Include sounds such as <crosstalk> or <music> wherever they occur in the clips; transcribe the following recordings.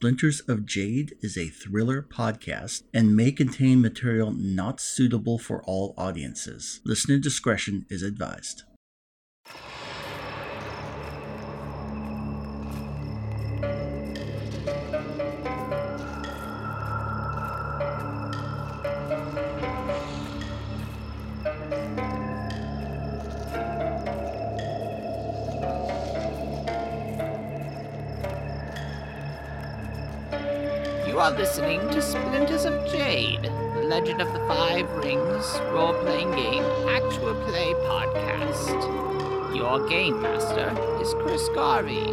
Splinters of Jade is a thriller podcast and may contain material not suitable for all audiences. Listener discretion is advised. Five role playing game actual play podcast. Your game master is Chris Garvey.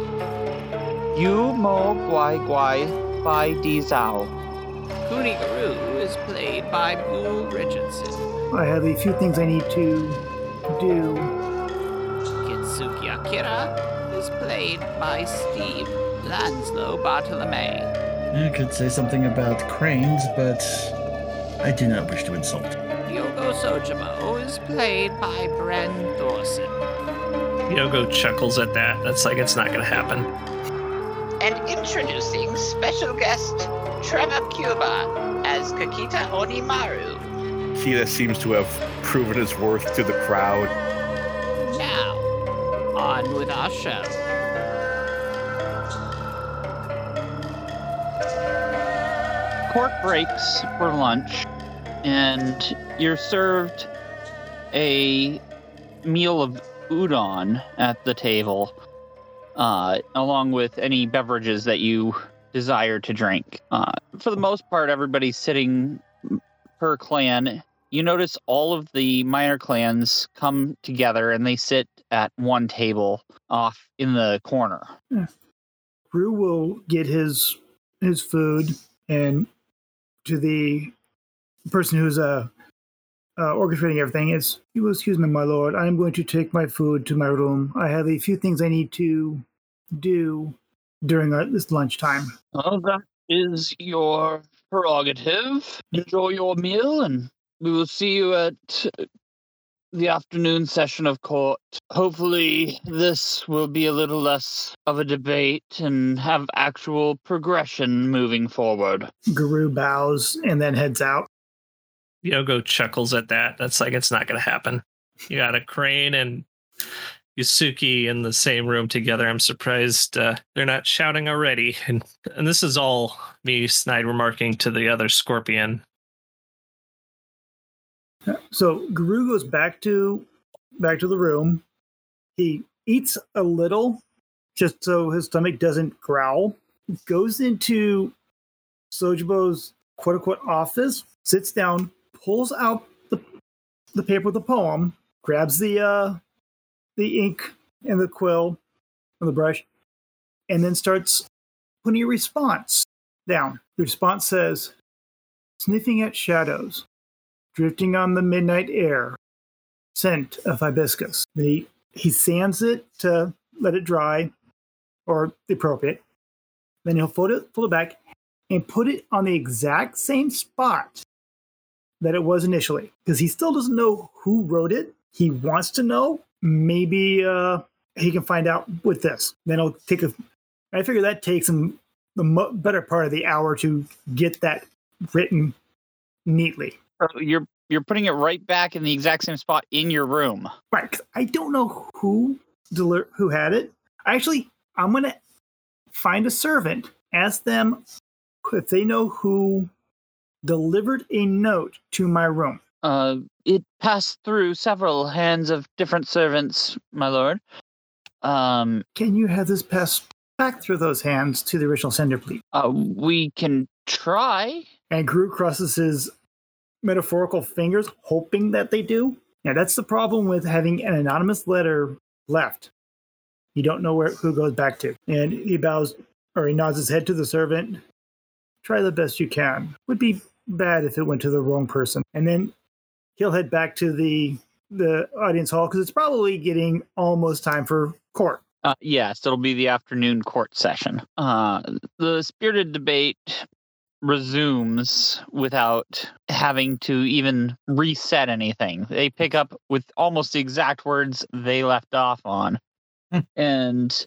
You Mo Guai Guai by Di Zhao. Kuni Guru is played by Bull Richardson. I have a few things I need to do. Kitsuki Akira is played by Steve Lanslow Bartolome. I could say something about cranes, but I do not wish to insult. Yogo Sojimo is played by Bren Thorson. Yogo chuckles at that. That's like it's not going to happen. And introducing special guest Trevor Cuba as Kakita Onimaru. He that seems to have proven his worth to the crowd. Now, on with our show. Court breaks for lunch, and you're served a meal of udon at the table, uh, along with any beverages that you desire to drink. Uh, for the most part, everybody's sitting per clan. You notice all of the minor clans come together and they sit at one table off in the corner. Rue will get his his food and to the person who's uh, uh orchestrating everything is you will excuse me my lord i am going to take my food to my room i have a few things i need to do during uh, this lunchtime Well, that is your prerogative. Enjoy your meal, and we will see you at the afternoon session of court. Hopefully, this will be a little less of a debate and have actual progression moving forward. guru bows and then heads out Yogo chuckles at that. That's like it's not going to happen. You got a crane and Yusuki in the same room together. I'm surprised uh, they're not shouting already. And and this is all me snide remarking to the other scorpion. so guru goes back to back to the room he eats a little just so his stomach doesn't growl goes into sojibo's quote unquote office sits down pulls out the, the paper with the poem grabs the uh the ink and the quill and the brush and then starts putting a response down the response says sniffing at shadows drifting on the midnight air, scent of hibiscus. He, he sands it to let it dry, or the appropriate. Then he'll fold it, fold it back, and put it on the exact same spot that it was initially, because he still doesn't know who wrote it. He wants to know. Maybe uh, he can find out with this. Then he'll take a. I figure that takes him the mo- better part of the hour to get that written neatly. So you're you're putting it right back in the exact same spot in your room. Right. I don't know who deli- who had it. Actually, I'm gonna find a servant, ask them if they know who delivered a note to my room. Uh, it passed through several hands of different servants, my lord. Um, Can you have this pass back through those hands to the original sender, please? uh, we can try. And Gru crosses his metaphorical fingers, hoping that they do. Now, that's the problem with having an anonymous letter left. You don't know where who goes back to. And he bows or he nods his head to the servant. Try the best you can. Would be bad if it went to the wrong person. And then he'll head back to the the audience hall because it's probably getting almost time for court. Uh, yes, it'll be the afternoon court session. Uh, the spirited debate resumes without having to even reset anything. They pick up with almost the exact words they left off on. Hmm. and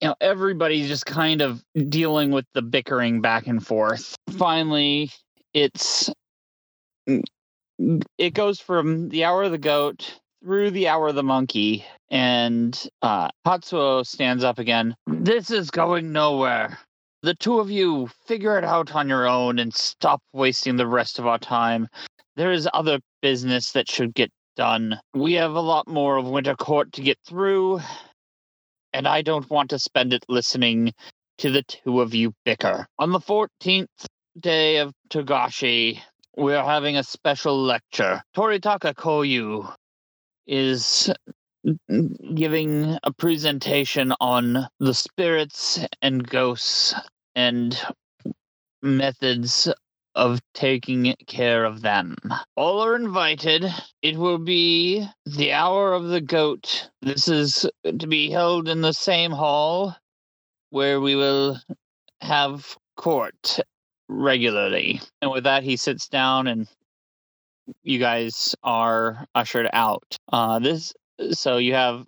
you know, everybody's just kind of dealing with the bickering back and forth. Finally, it's it goes from the hour of the goat through the hour of the monkey, and uh, Hatsuo stands up again. This is going nowhere. The two of you figure it out on your own and stop wasting the rest of our time. There is other business that should get done. We have a lot more of Winter Court to get through, and I don't want to spend it listening to the two of you bicker. On the 14th day of Togashi, we are having a special lecture. Toritaka Koyu is giving a presentation on the spirits and ghosts and methods of taking care of them. All are invited. It will be the hour of the goat. This is to be held in the same hall where we will have court regularly. And with that, he sits down and you guys are ushered out. Uh, this so you have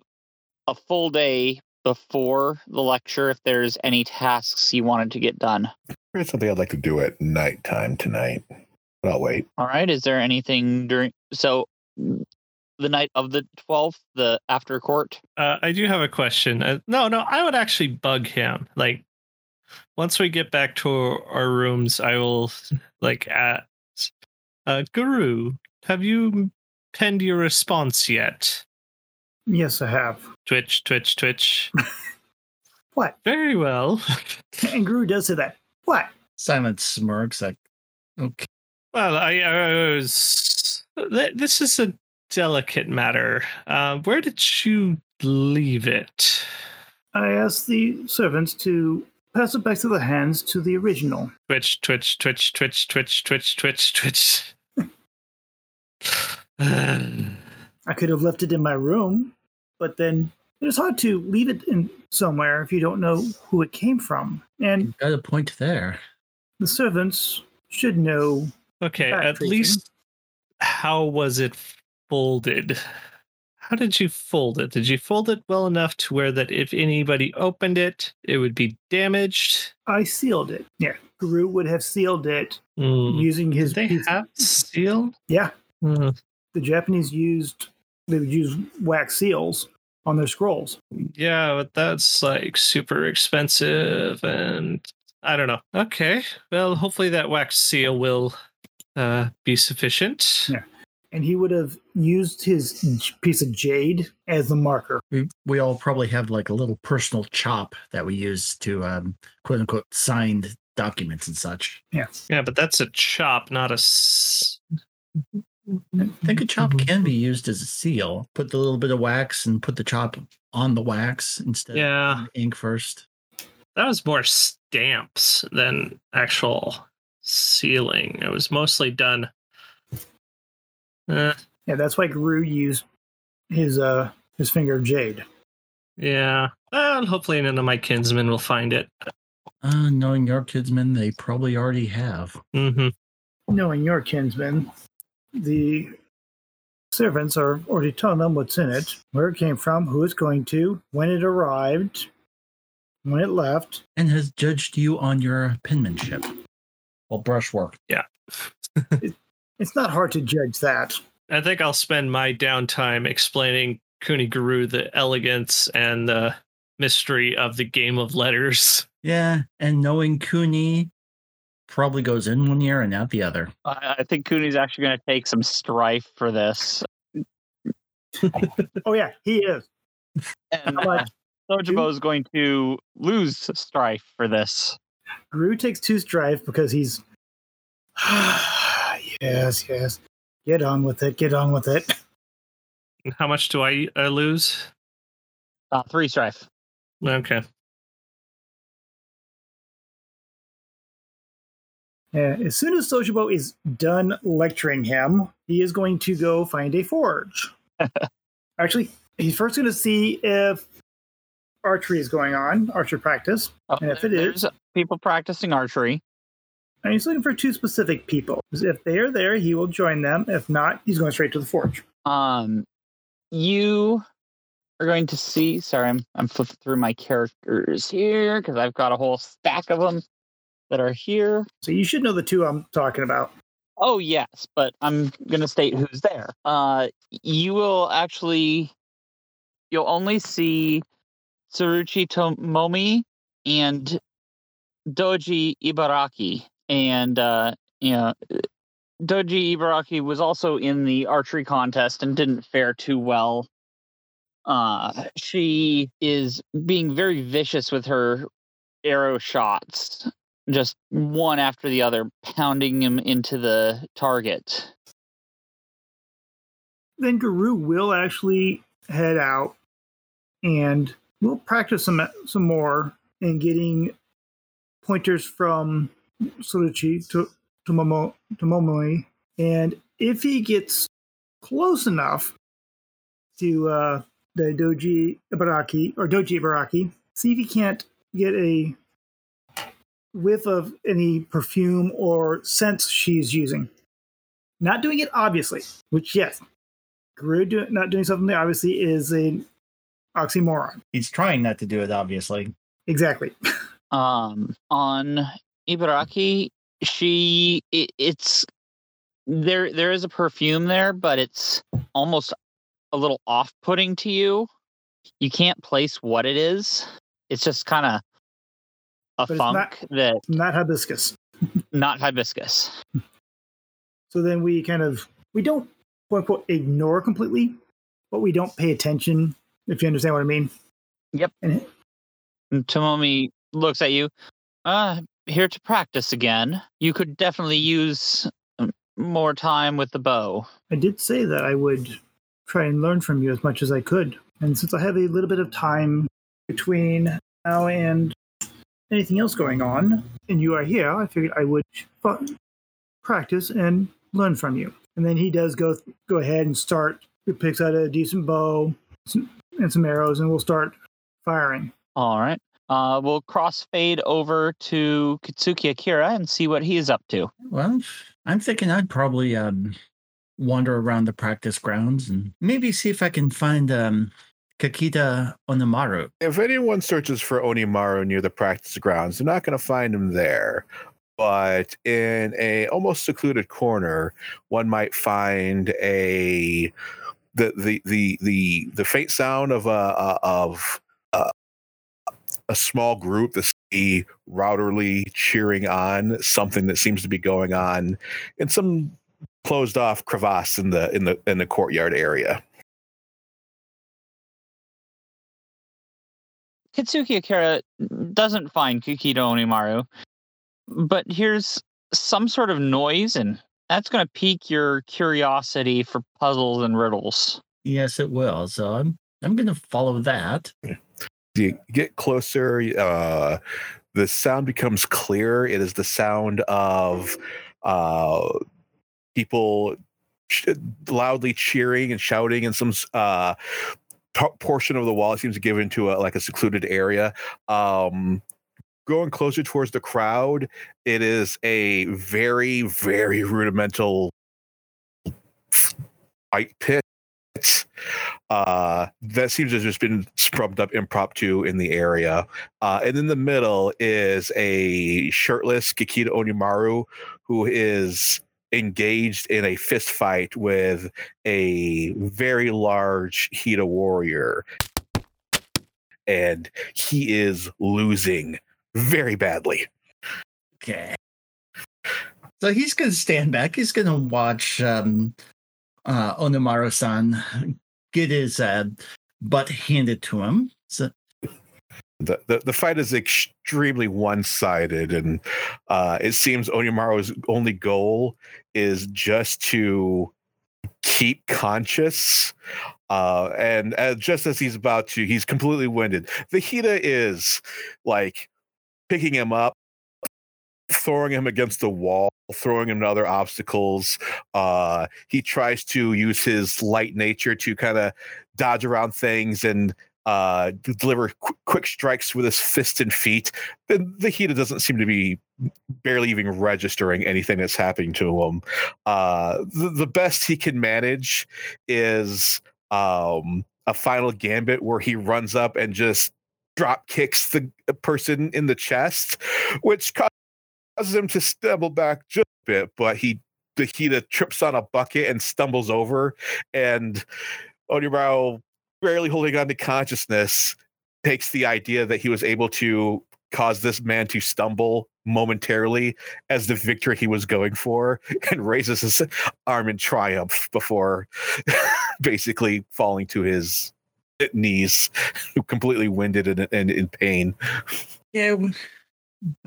a full day before the lecture if there's any tasks you wanted to get done. There's something I'd like to do at nighttime tonight. But I'll wait. All right. Is there anything during so the night of the 12th, the after court? Uh, I do have a question. Uh, no, no, I would actually bug him. Like, once we get back to our rooms, I will like ask, uh, Guru, have you penned your response yet? Yes, I have. Twitch, twitch, twitch. <laughs> What? Very well. <laughs> And Guru does say that. What? Silent smirks like, okay. Well, I, I was. This is a delicate matter. Uh, where did you leave it? I asked the servants to pass it back to the hands to the original. Twitch, twitch, twitch, twitch, twitch, twitch, twitch, twitch. <sighs> I could have left it in my room, but then it's hard to leave it in somewhere if you don't know who it came from. And Got a point there. the servants should know. okay, at facing. least how was it folded? How did you fold it? Did you fold it well enough to where that if anybody opened it, it would be damaged? I sealed it. Yeah, Guru would have sealed it Hmm. using his. Did they have seal? Yeah, Hmm. the Japanese used they would use wax seals on their scrolls. Yeah, but that's like super expensive and I don't know. Okay. Well, hopefully that wax seal will uh be sufficient. Yeah. And he would have used his piece of jade as the marker. We we all probably have like a little personal chop that we use to um, quote unquote signed documents and such. Yeah, Yeah, but that's a chop, not a s- I think a chop can be used as a seal. Put the little bit of wax and put the chop on the wax instead Yeah. of ink first. That was more stamps than actual sealing. It was mostly done. Uh, Yeah, that's why Guru used his uh his finger of jade. yeah. Well, hopefully none of my kinsmen will find it. Uh, knowing your kinsmen, they probably already have. Mm-hmm. Knowing your kinsmen, the servants are already telling them what's in it, where it came from, who it's going to, when it arrived, when it left. And has judged you on your penmanship. Well, brushwork. It's not hard to judge that. I think I'll spend my downtime explaining Kuniguru the elegance and the mystery of the game of letters. Yeah, and knowing Kuni probably goes in one ear and out the other. I, I think Kuni's actually going to take some strife for this. <laughs> Oh yeah, he is. And uh, Sojibo is going to lose strife for this. Guru takes two strife because he's <sighs> <sighs> yes, yes. Get on with it. Get on with it. <laughs> How much do I uh, lose? Uh, three strife. Okay. Yeah, as soon as Sojibo is done lecturing him, he is going to go find a forge. <laughs> Actually, he's first going to see if archery is going on, archer practice. Oh, And if it there- is- there's people practicing archery. And he's looking for two specific people. If they are there, he will join them. If not, he's going straight to the forge. Um, you are going to see. Sorry, I'm I'm flipping through my characters here because I've got a whole stack of them that are here. So you should know the two I'm talking about. Oh yes, but I'm gonna state who's there. Uh, you will actually, you'll only see Tsuruchi Tomomi and Doji Ibaraki, and uh, you know, Doji Ibaraki was also in the archery contest and didn't fare too well. Uh, she is being very vicious with her arrow shots, just one after the other, pounding him into the target. Then Guru will actually head out and we'll practice some some more in getting pointers from Suruchi to to Momo to Momoi. And if he gets close enough to uh, the Doji Ibaraki or Doji Ibaraki, see if he can't get a whiff of any perfume or scents she's using. Not doing it obviously, which yes, Guru do, not doing something obviously is a oxymoron. He's trying not to do it, obviously. Exactly. <laughs> Um, on Ibaraki, she it, it's there. There is a perfume there, but it's almost a little off-putting to you. You can't place what it is. It's just kind of a But it's funk not- that not hibiscus. <laughs> not hibiscus. So then we kind of we don't quote unquote ignore completely, but we don't pay attention. If you understand what I mean. Yep. And And Tomomi looks at you. Uh, here to practice again. You could definitely use um, more time with the bow. I did say that I would try and learn from you as much as I could. And since I have a little bit of time between now and anything else going on, and you are here, I figured I would practice and learn from you. And then he does go go ahead and start. He picks out a decent bow and some arrows, and we'll start firing. All right. Uh, we'll crossfade over to Kitsuki Akira and see what he is up to. Well, I'm thinking I'd probably um, wander around the practice grounds and maybe see if I can find um, Kakita Onimaru. If anyone searches for Onimaru near the practice grounds, they're not going to find him there. But in a almost secluded corner, one might find a the the the the the faint sound of a a- of a, a small group that see routerly cheering on something that seems to be going on in some closed off crevasse in the in the in the courtyard area. Kitsuki Akira doesn't find Kakita Onimaru, but here's some sort of noise, and that's going to pique your curiosity for puzzles and riddles. Yes, it will. So I'm I'm going to follow that. You get closer uh the sound becomes clearer it is the sound of uh people ch- loudly cheering and shouting and some uh portion of the wall seems given to give into a like a secluded area. Um going closer towards the crowd it is a very very rudimental fight pit uh, that seems to have just been scrubbed up impromptu in the area. Uh, and in the middle is a shirtless Kakita Onimaru who is engaged in a fist fight with a very large Hida warrior. And he is losing very badly. Okay. So he's going to stand back. He's going to watch um, uh, Onimaru-san get his uh, butt handed to him. So the, the, the fight is extremely one-sided and uh, it seems onimaru's only goal is just to keep conscious uh, and uh, just as he's about to he's completely winded the is like picking him up throwing him against the wall throwing him to other obstacles uh, he tries to use his light nature to kind of dodge around things and uh, deliver qu- quick strikes with his fists and feet. The, the Hida doesn't seem to be barely even registering anything that's happening to him. Uh, the, the best he can manage is um, a final gambit where he runs up and just drop kicks the person in the chest, which causes him to stumble back just a bit, but he the Hida trips on a bucket and stumbles over, and Onimaru, barely holding on to consciousness, takes the idea that he was able to cause this man to stumble momentarily as the victory he was going for <laughs> and raises his arm in triumph before <laughs> basically falling to his knees <laughs> completely winded and, and in pain Yeah.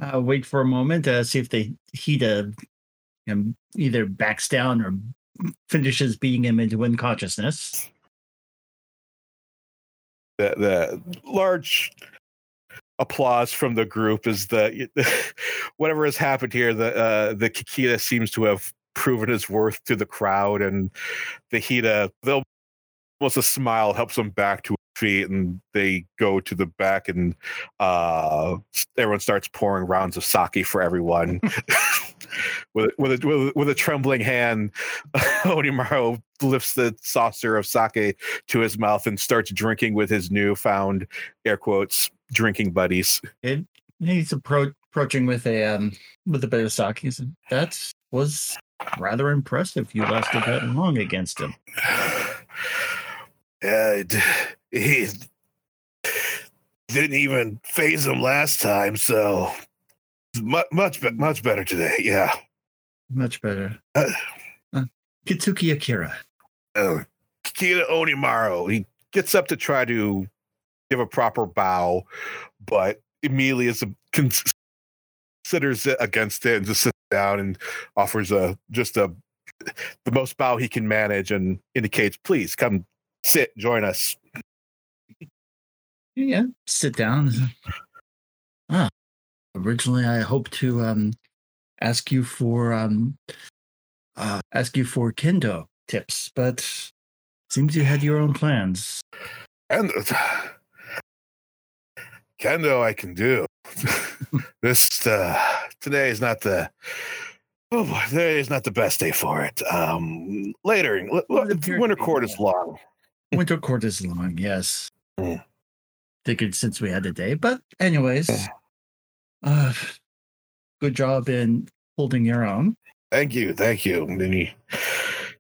Uh, wait for a moment, uh, see if the Hida um, either backs down or finishes beating him into unconsciousness. the, the large applause from the group is that <laughs> whatever has happened here, the uh, the Kakita seems to have proven his worth to the crowd, and the they'll almost a smile helps them back to and they go to the back, and uh, everyone starts pouring rounds of sake for everyone. <laughs> <laughs> with, with, a, with, with a trembling hand, <laughs> Onimaru lifts the saucer of sake to his mouth and starts drinking with his newfound air quotes drinking buddies. It, he's appro- approaching with a um, with a bit of sake. "That was rather impressive. You lasted that long against him." <sighs> Yeah, he didn't even phase him last time, so much much much better today. Yeah, much better. Uh, uh, Kitsuki Akira. Uh, Kakita Onimaru. He gets up to try to give a proper bow, but immediately is a, considers it against it and just sits down and offers a just a the most bow he can manage and indicates, please come sit, join us. Yeah, sit down. <laughs> Ah, originally I hoped to um ask you for um uh ask you for kendo tips, but seems you had your own plans. And <sighs> kendo I can do. <laughs> this uh today is not the oh boy, today is not the best day for it. Um later winter court is long. Winter court is long, yes. Mm. Figured since we had a day, but anyways, uh, good job in holding your own. Thank you, thank you. Any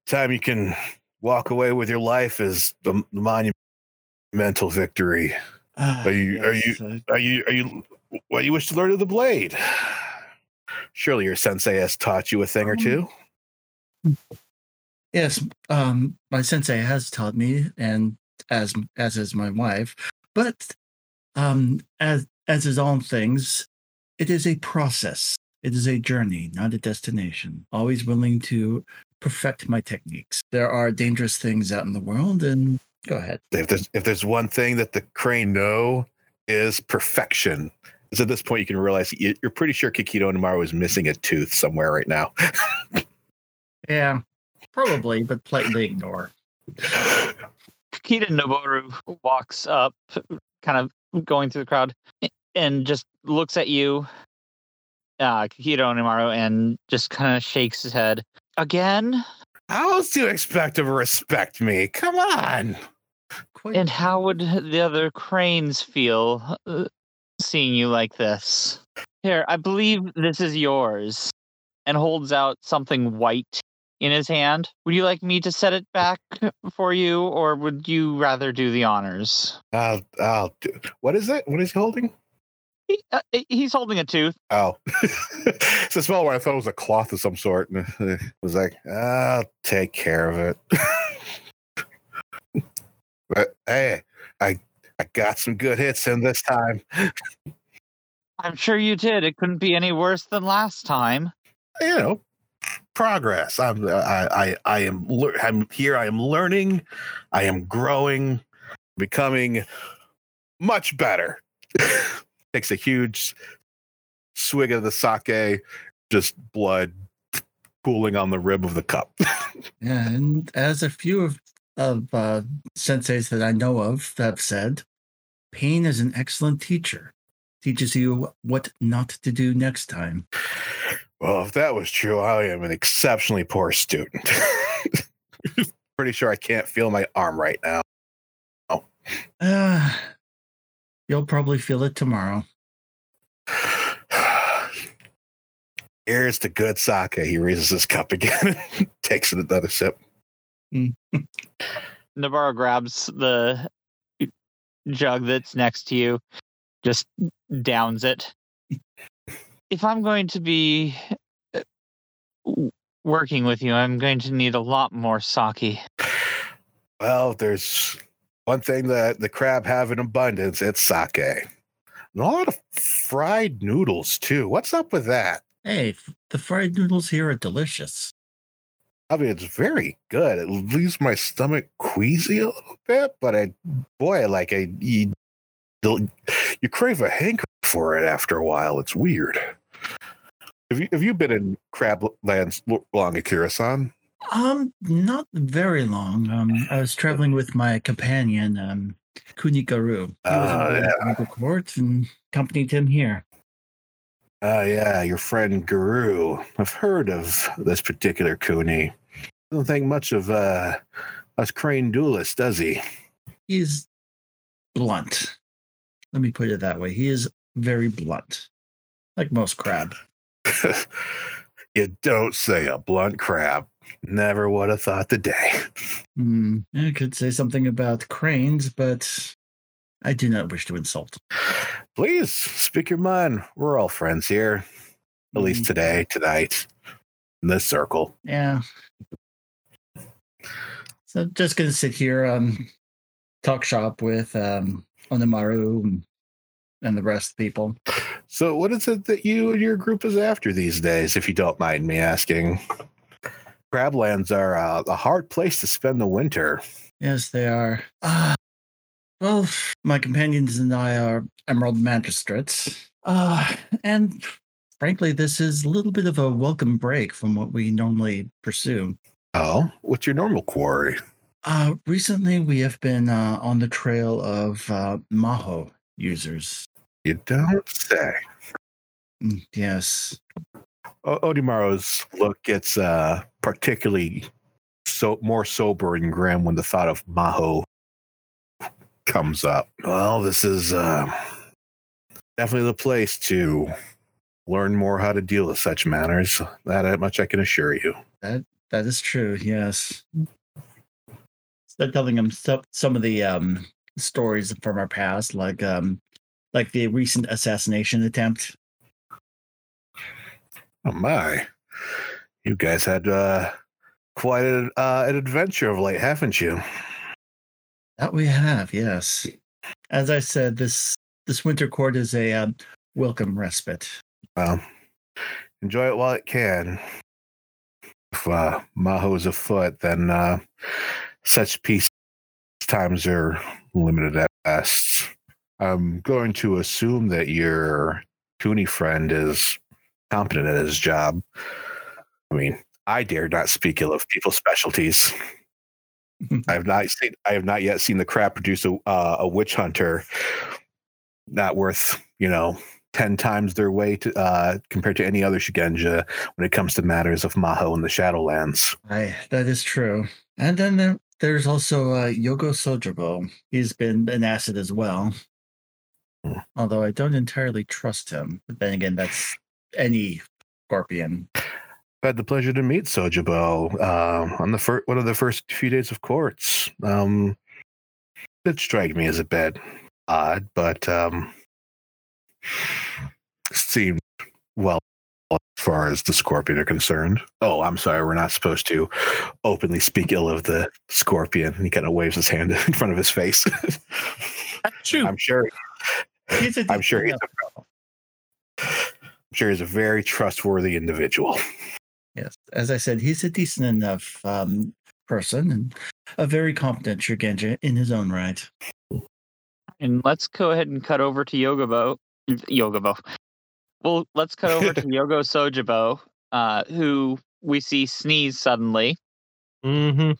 time you can walk away with your life is the monumental victory. Uh, are you? Are you? Are you? Are you? What you wish to learn of the blade? Surely your sensei has taught you a thing or two. Yes, um, my sensei has taught me, and as as is my wife. But um, as as is all things, it is a process. It is a journey, not a destination. Always willing to perfect my techniques. There are dangerous things out in the world, and go ahead. If there's if there's one thing that the crane know is perfection. Is at this point you can realize you- you're pretty sure Kakita Onimaru is missing a tooth somewhere right now. <laughs> Yeah, probably, but politely ignore. <laughs> Kakita Noboru walks up, kind of going through the crowd, and just looks at you, uh, Kakita Onimaru, and just kind of shakes his head. Again? How else do you expect to respect me? Come on. Quite And how would the other cranes feel uh, seeing you like this? Here, I believe this is yours. And holds out something white in his hand. Would you like me to set it back <laughs> for you, or would you rather do the honors? I'll, I'll do. What is it? What is he holding? He, uh, he's holding a tooth. Oh, <laughs> it's a small one. I thought it was a cloth of some sort. And <laughs> it was like, I'll take care of it. but hey, I I got some good hits in this time. I'm sure you did. It couldn't be any worse than last time. You know, progress. I'm I I I am lear- I'm here. I am learning. I am growing, becoming much better. <laughs> Takes a huge swig of the sake, just blood pooling on the rib of the cup. Yeah, <laughs> and as a few of, of uh, senseis that I know of have said, pain is an excellent teacher. Teaches you what not to do next time. Well, if that was true, I am an exceptionally poor student. <laughs> Pretty sure I can't feel my arm right now. Uh, you'll probably feel it tomorrow. <sighs> Here's the good sake. He raises his cup again, <laughs> and takes another sip. <laughs> Navarro grabs the jug that's next to you, just downs it. If I'm going to be uh, working with you, I'm going to need a lot more sake. Well, there's one thing that the crab have in abundance. It's sake. And a lot of fried noodles too. What's up with that? Hey, the fried noodles here are delicious. I mean, it's very good. It leaves my stomach queasy a little bit, but I, boy, like I, you, you crave a hanker for it after a while. It's weird. Have you have you been in Crablands long, Akira-san? Um, not very long. Um, I was traveling with my companion, um, Kunikaru. He was Oh, in yeah. the court and accompanied him here. Oh yeah, your friend Guru. I've heard of this particular Kuni. Don't think much of uh us crane duelists, does he? He's blunt. Let me put it that way. He is very blunt, like most crab. <laughs> you don't say a blunt crab. Never would have thought the day. Hmm, I could say something about cranes, but I do not wish to insult. Please speak your mind. We're all friends here. At least Mm, today, tonight, in this circle. Yeah. So just gonna sit here, um, talk shop with um Onimaru and, and the rest of the people. So, what is it that you and your group is after these days, if you don't mind me asking? Crablands are uh, a hard place to spend the winter. Yes, they are. Uh, well, my companions and I are Emerald Magistrates. Uh, and frankly, this is a little bit of a welcome break from what we normally pursue. Oh, what's your normal quarry? Uh, recently, we have been uh, on the trail of uh, Maho users. You don't say. Mm, Yes. O- Onimaru's look gets uh, particularly so more sober and grim when the thought of Maho comes up. Well, this is uh, definitely the place to learn more how to deal with such matters. That much I can assure you. That That is true. Yes. Telling them some some of the um stories from our past, like um like the recent assassination attempt. Oh my, you guys had uh, quite a, uh, an adventure of late, haven't you? That we have, yes. As I said, this this winter court is a um, welcome respite. Well, enjoy it while it can. If uh, Maho's afoot, then uh, such peace times are limited at best. I'm going to assume that your Kuni friend is competent at his job. I mean, I dare not speak ill of people's specialties. <laughs> I have not seen. I have not yet seen the crab produce a uh, a witch hunter not worth you know ten times their weight uh, compared to any other shugenja when it comes to matters of Maho and the Shadowlands. I that is true. And then there, there's also uh, Yogo Sojobo. He's been an asset as well. Hmm. Although I don't entirely trust him. But then again, that's any scorpion. I had the pleasure to meet Sojibo uh, on the fir- one of the first few days of courts. Um, it strike me as a bit odd, but um, seemed well far as the scorpion are concerned. Oh, I'm sorry, we're not supposed to openly speak ill of the scorpion. He kind of waves his hand <laughs> in front of his face. True. I'm sure. He's a I'm sure he's a, I'm sure he's a very trustworthy individual. Yes, as I said, he's a decent enough um, person and a very competent Shugenja in his own right. And let's go ahead and cut over to Yogobo. Yogobo. Well, let's cut over to <laughs> Yogo Sojibo, uh, who we see sneeze suddenly. hmm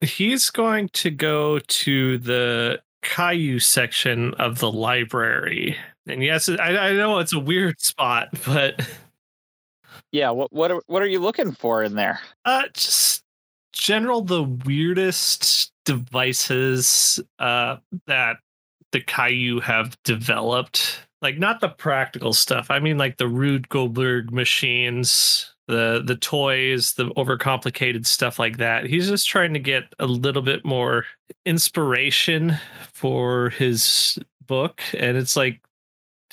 He's going to go to the Kaiu section of the library. And yes, I, I know it's a weird spot, <laughs> but Yeah, what what are, what are you looking for in there? uh, just general, the weirdest devices uh, that the Kaiu have developed, like not the practical stuff. I mean, like the Rube Goldberg machines, the the toys, the overcomplicated stuff like that. He's just trying to get a little bit more inspiration for his book, and it's like,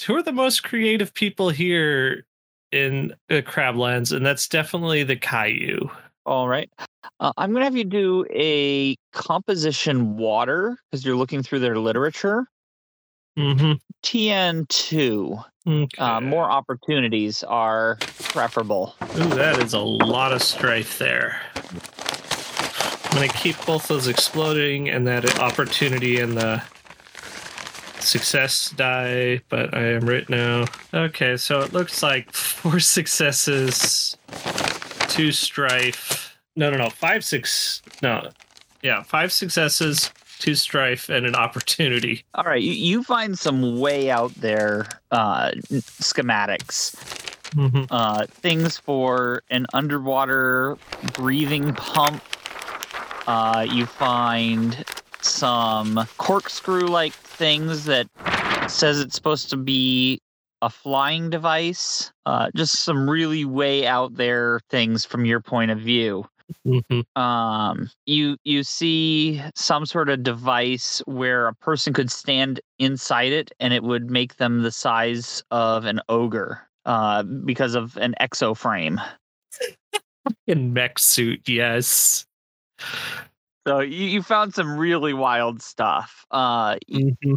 who are the most creative people here in uh, Crablands? And that's definitely the Kaiu. All right. Uh, I'm going to have you do a composition water because you're looking through their literature. Mm-hmm. TN2. Uh, more opportunities are preferable. Ooh, that is a lot of strife there. I'm going to keep both those exploding and that opportunity and the success die, but I am right now. Okay, so it looks like four <laughs> successes, two strife. No, no, no, five, six. No, yeah, five successes, two strife, and an opportunity. All right, you, you find some way out there uh, schematics. Mm-hmm. Uh, things for an underwater breathing pump. Uh, you find some corkscrew like things that says it's supposed to be a flying device. Uh, just some really way out there things from your point of view. Mm-hmm. Um, you you see some sort of device where a person could stand inside it and it would make them the size of an ogre uh, because of an exo frame. In mech suit, yes. So you, you found some really wild stuff. Uh, Mm-hmm.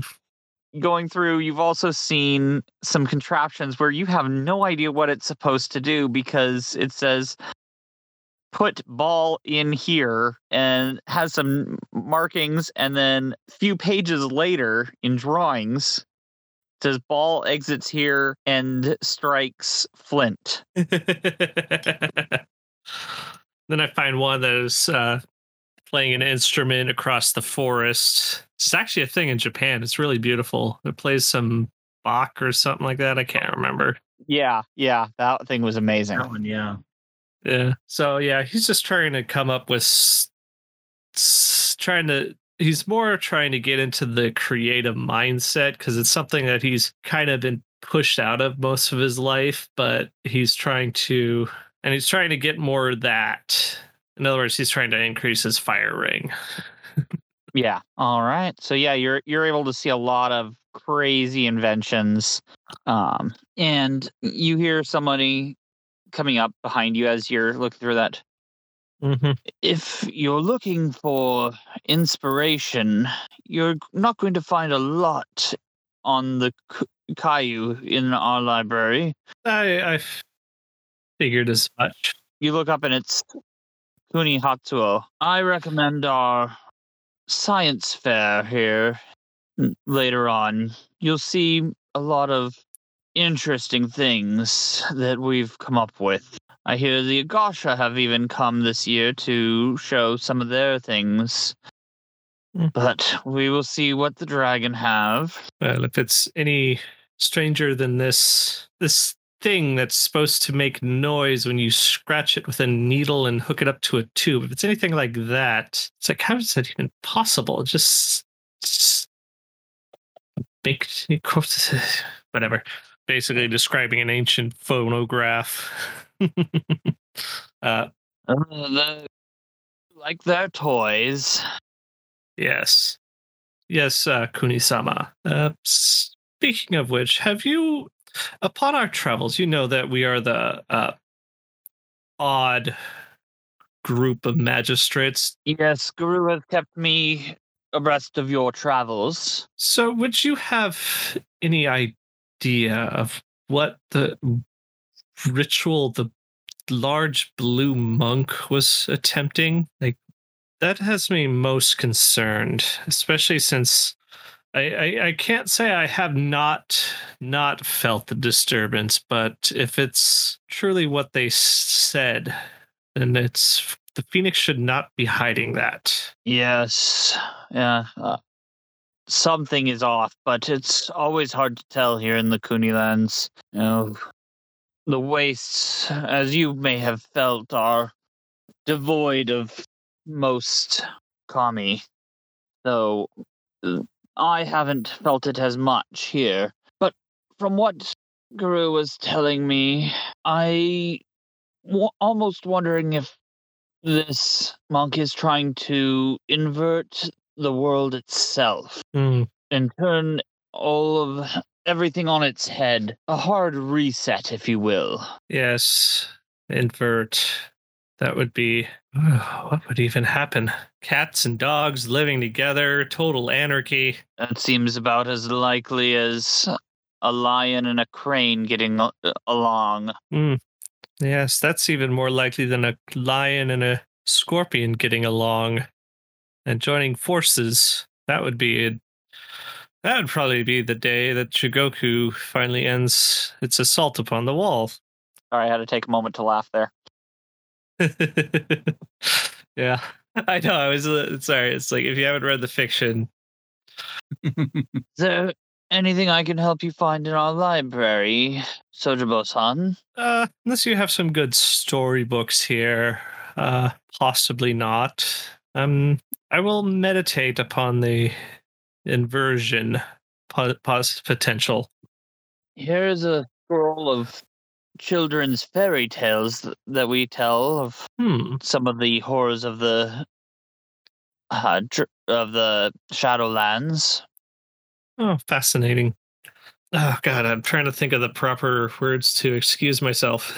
going through, you've also seen some contraptions where you have no idea what it's supposed to do because it says put ball in here and has some markings and then a few pages later in drawings it says ball exits here and strikes flint <laughs> then I find one that is uh, playing an instrument across the forest. It's actually a thing in Japan. It's really beautiful. It plays some Bach or something like that. I can't remember. yeah yeah that thing was amazing That one, yeah. Yeah. So yeah, he's just trying to come up with trying to he's more trying to get into the creative mindset because it's something that he's kind of been pushed out of most of his life, but he's trying to and he's trying to get more of that. In other words, he's trying to increase his fire ring. <laughs> Yeah. All right. So yeah, you're you're able to see a lot of crazy inventions. Um and you hear somebody coming up behind you as you're looking through that. Mm-hmm. If you're looking for inspiration, you're not going to find a lot on the Kaiu in our library. I figured as much. You look up and it's Kuni Hatsuo. I recommend our science fair here later on. You'll see a lot of interesting things that we've come up with. I hear the Agasha have even come this year to show some of their things. Mhm. But we will see what the dragon have. Well, if it's any stranger than this this thing that's supposed to make noise when you scratch it with a needle and hook it up to a tube, if it's anything like that, it's like how is that even possible? Just, just make <laughs> whatever. Basically describing an ancient phonograph. <laughs> uh Uh, the, like their toys. Yes. Yes, uh, Kunisama. Uh, speaking of which, have you, upon our travels, you know that we are the uh, odd group of magistrates. Yes, Guru has kept me abreast of your travels. So, would you have any idea of what the ritual the large blue monk was attempting? Like, that has me most concerned, especially since I, I, I can't say I have not not felt the disturbance, but if it's truly what they said, then it's the phoenix should not be hiding that. Yes, yeah. Uh, something is off, but it's always hard to tell here in the Kuni lands. You know, the wastes, as you may have felt, are devoid of most kami, though uh, I haven't felt it as much here. But from what Guru was telling me, I w- almost wondering if this monk is trying to invert the world itself Hmm. and turn all of everything on its head. A hard reset, if you will. Yes, invert. That would be what would even happen? Cats and dogs living together, total anarchy. That seems about as likely as a lion and a crane getting a- along. Yes, that's even more likely than a lion and a scorpion getting along and joining forces. That would be a, that would probably be the day that Shigoku finally ends its assault upon the wall. Sorry, I had to take a moment to laugh there. <laughs> yeah, I know. I was uh, sorry. It's like if you haven't read the fiction, <laughs> Is there anything I can help you find in our library, Sojibo-san? uh, unless you have some good storybooks here, uh, possibly not. Um, I will meditate upon the inversion po- potential. Here's a scroll of children's fairy tales th- that we tell of Hmm. some of the horrors of the uh, dr- of the Shadowlands. Oh, fascinating. Oh God, I'm trying to think of the proper words to excuse myself.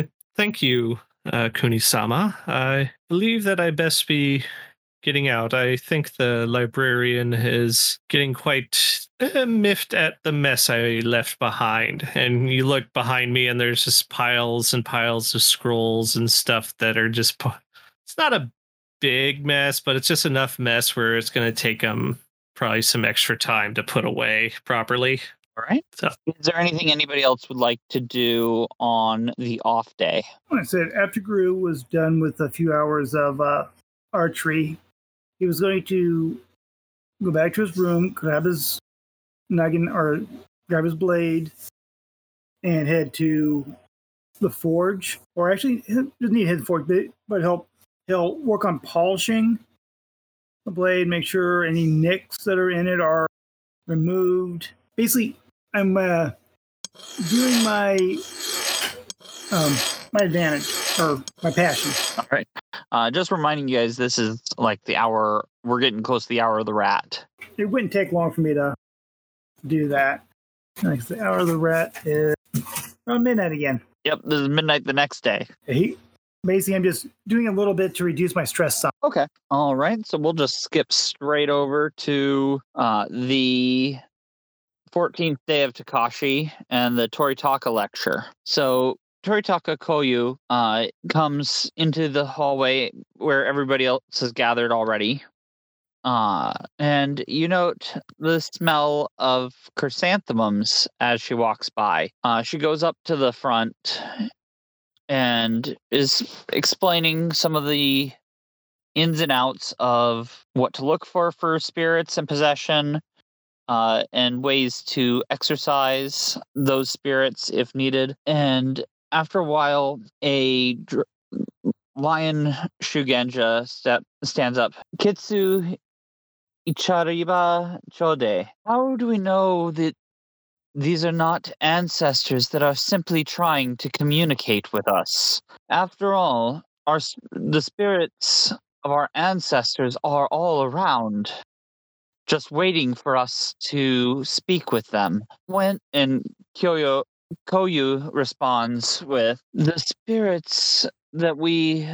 <laughs> Thank you, uh, Kunisama. I believe that I best be getting out. I think the librarian is getting quite uh, miffed at the mess I left behind. And you look behind me, and there's just piles and piles of scrolls and stuff that are just. It's not a big mess, but it's just enough mess where it's going to take them probably some extra time to put away properly. All right. So- Is there anything anybody else would like to do on the off day? I said, after Gru was done with a few hours of uh, archery, he was going to go back to his room, grab his noggin or grab his blade, and head to the forge. Or actually, he doesn't need to head to the forge, but, but he'll he'll work on polishing the blade, make sure any nicks that are in it are removed. Basically, I'm uh, doing my um, my advantage or my passion. All right. Uh, just reminding you guys, this is like the hour. We're getting close to the hour of the rat. It wouldn't take long for me to do that. Like the hour of the rat is around midnight again. Yep. This is midnight the next day. He, basically, I'm just doing a little bit to reduce my stress. Some. Okay. All right. So we'll just skip straight over to uh, the 14th day of Togashi and the Toritaka lecture. So Toritaka Koyu uh, comes into the hallway where everybody else is gathered already. Uh, and you note the smell of chrysanthemums as she walks by. Uh, she goes up to the front and is explaining some of the ins and outs of what to look for for spirits and possession, uh, and ways to exercise those spirits if needed. And after a while, a dr- lion Shugenja step stands up. Kitsu Ichariba Chode. How do we know that these are not ancestors that are simply trying to communicate with us? After all, our the spirits of our ancestors are all around, just waiting for us to speak with them. When and Kyoyo Koyu responds with the spirits that we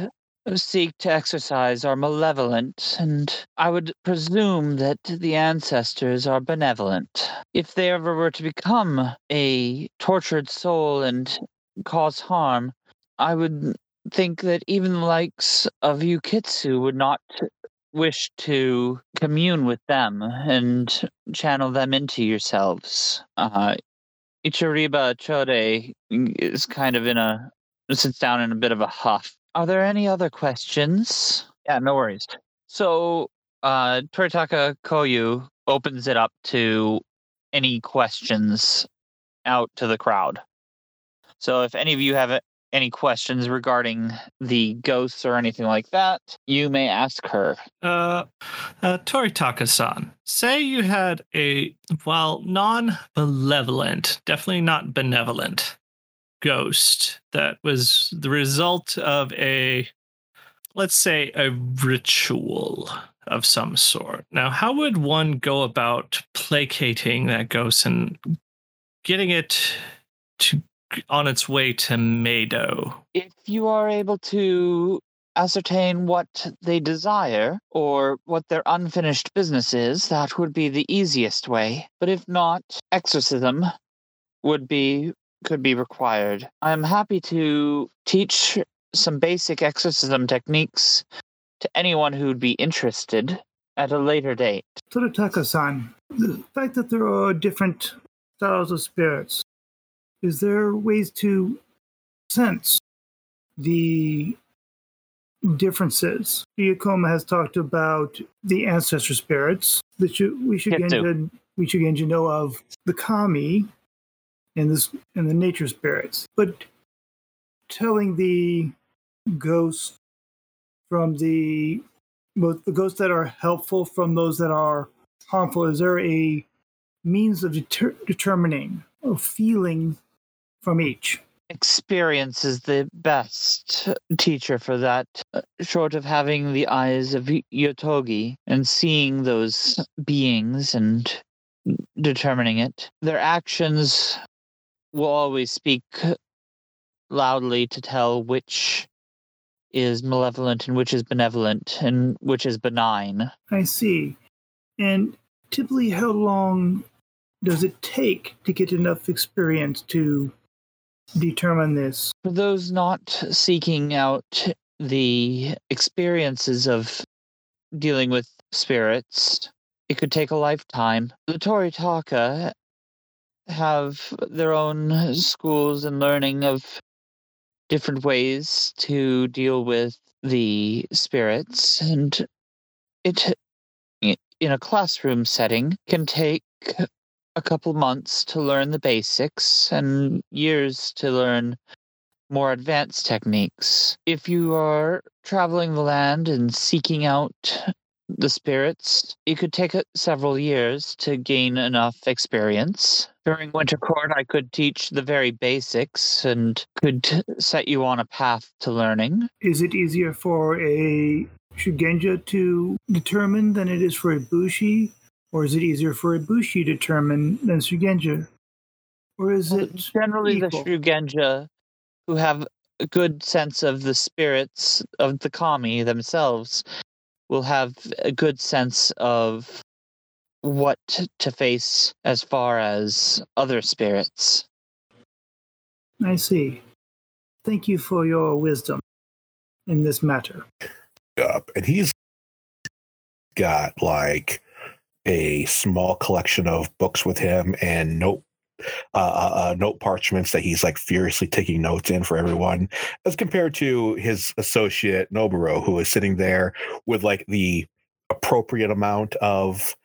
seek to exercise are malevolent, and I would presume that the ancestors are benevolent. If they ever were to become a tortured soul and cause harm, I would think that even the likes of Yukitsu would not wish to commune with them and channel them into yourselves. Uh, Ichiriba Chode is kind of in a sits down in a bit of a huff. Are there any other questions? Yeah, no worries. So, uh, Toritaka Koyu opens it up to any questions out to the crowd. So, if any of you have any questions regarding the ghosts or anything like that, you may ask her. Uh, uh Toritaka-san, say you had a well non-malevolent, definitely not benevolent ghost that was the result of a let's say a ritual of some sort. Now, how would one go about placating that ghost and getting it to on its way to Meido? If you are able to ascertain what they desire or what their unfinished business is, that would be the easiest way. But if not, exorcism would be could be required. I am happy to teach some basic exorcism techniques to anyone who'd be interested at a later date. Toritaka-san, the fact that there are different styles of spirits, is there ways to sense the differences? Iacoma has talked about the ancestor spirits that you, we should get to, we should get to know of the kami and this and the nature spirits. But telling the ghosts from the both the ghosts that are helpful from those that are harmful, is there a means of deter- determining or feeling from each? Experience is the best teacher for that, uh, short of having the eyes of Yotogi and seeing those beings and determining it. Their actions will always speak loudly to tell which is malevolent and which is benevolent and which is benign. I see. And typically, how long does it take to get enough experience to determine this? For those not seeking out the experiences of dealing with spirits, it could take a lifetime. The Toritaka have their own schools and learning of different ways to deal with the spirits and it in a classroom setting can take a couple months to learn the basics and years to learn more advanced techniques. If you are traveling the land and seeking out the spirits, it could take uh, several years to gain enough experience. During Winter Court, I could teach the very basics and could set you on a path to learning. Is it easier for a Shugenja to determine than it is for a Bushi? Or is it easier for a Bushi to determine than Shugenja? Or is well, it generally equal? the Shugenja who have a good sense of the spirits of the kami themselves will have a good sense of what to face as far as other spirits. I see. Thank you for your wisdom in this matter. Up, and he's got like a small collection of books with him and note uh, uh, uh, note parchments that he's like furiously taking notes in for everyone, as compared to his associate Noboru, who is sitting there with like the appropriate amount of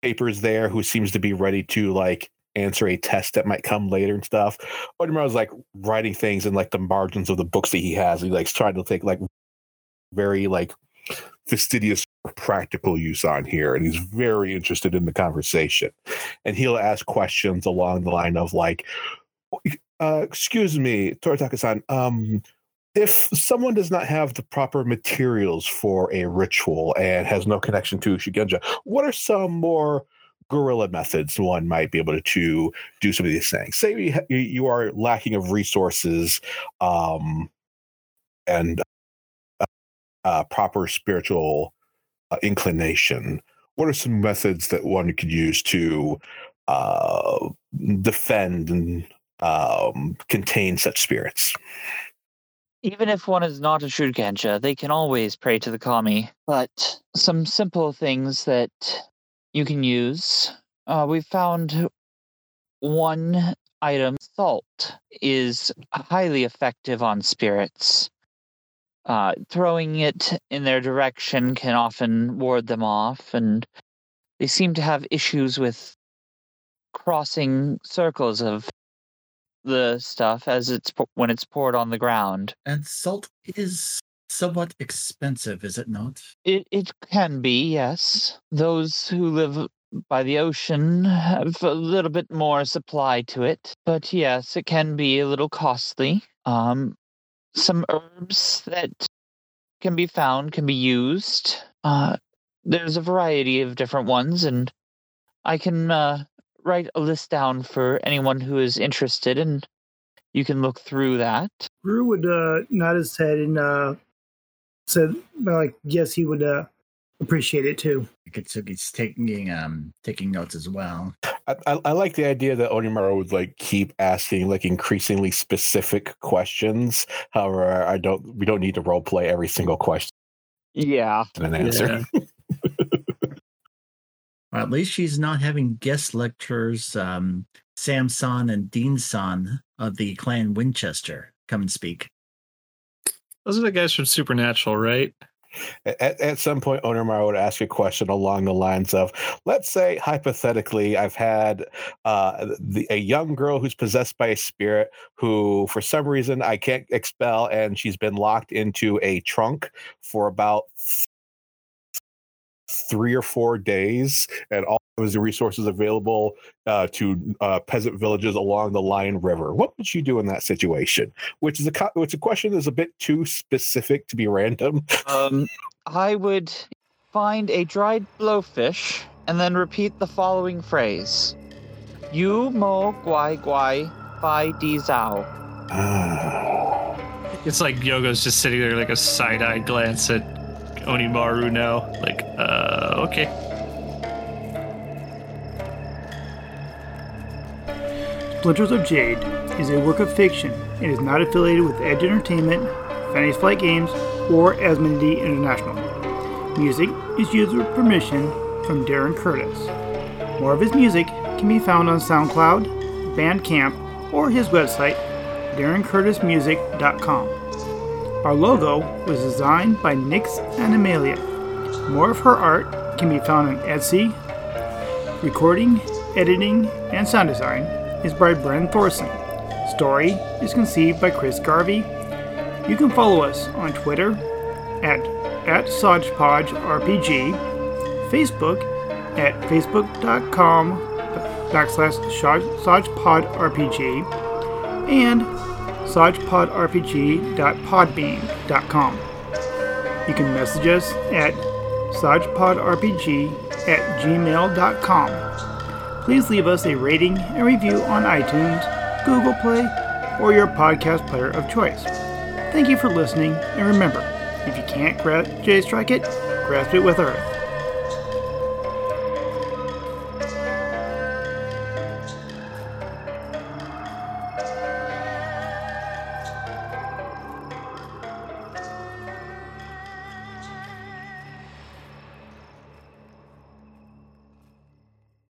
papers there, who seems to be ready to like answer a test that might come later and stuff. Onimaru's like writing things in like the margins of the books that he has. He likes trying to take like very like fastidious practical use on here and he's very interested in the conversation and he'll ask questions along the line of like uh, excuse me toritaka-san um, if someone does not have the proper materials for a ritual and has no connection to Shugenja, what are some more guerrilla methods one might be able to, do some of these things? Say you, you are lacking of resources um, and uh, proper spiritual uh, inclination, what are some methods that one could use to uh, defend and um, contain such spirits? Even if one is not a Shugenja, they can always pray to the kami. But some simple things that you can use. Uh, we found one item, salt, is highly effective on spirits. Uh, throwing it in their direction can often ward them off, and they seem to have issues with crossing circles of the stuff as it's when it's poured on the ground. And salt is somewhat expensive, is it not? It it can be, yes. Those who live by the ocean have a little bit more supply to it, but yes, it can be a little costly. Um, some herbs that can be found can be used. Uh, there's a variety of different ones, and I can uh, write a list down for anyone who is interested, and you can look through that. Gru would uh, nod his head and uh, said, like, yes, he would uh, appreciate it too. Kitsuki's taking um taking notes as well. I, I, I like the idea that Onimaru would like keep asking like increasingly specific questions. However, I don't. We don't need to role play every single question Yeah. and an answer. <laughs> Well, at least she's not having guest lecturers um Sam San and Dean Son of the clan Winchester come and speak. Those are the guys from Supernatural, right? At, at some point, Owner Onimaru would ask a question along the lines of, "Let's say hypothetically, I've had uh, the, a young girl who's possessed by a spirit who, for some reason, I can't expel, and she's been locked into a trunk for about." Three or four days and all of the resources available uh, to uh, peasant villages along the Lion River. What would you do in that situation? Which is a co- which a question that's a bit too specific to be random. Um, I would find a dried blowfish and then repeat the following phrase: "You mo guai guai bai di zao." Ah. It's like Yogo's just sitting there like a side-eyed glance at Onimaru now. Like, uh, okay. Splinters of Jade is a work of fiction and is not affiliated with Edge Entertainment, Fantasy Flight Games, or Asmodee International. Music is used with permission from Darren Curtis. More of his music can be found on SoundCloud, Bandcamp, or his website, darrencurtismusic.com. Our logo was designed by Nix and Amelia. More of her art can be found on Etsy. Recording, editing, and sound design is by Bren Thorson. Story is conceived by Chris Garvey. You can follow us on Twitter at, at SodgepodgeRPG, Facebook at facebook.com backslash SodgepodRPG, and SodgepodRPG.podbean.com. You can message us at SodgepodRPG at gmail.com. Please leave us a rating and review on iTunes, Google Play, or your podcast player of choice. Thank you for listening, and remember, if you can't grasp J Strike it, grasp it with Earth.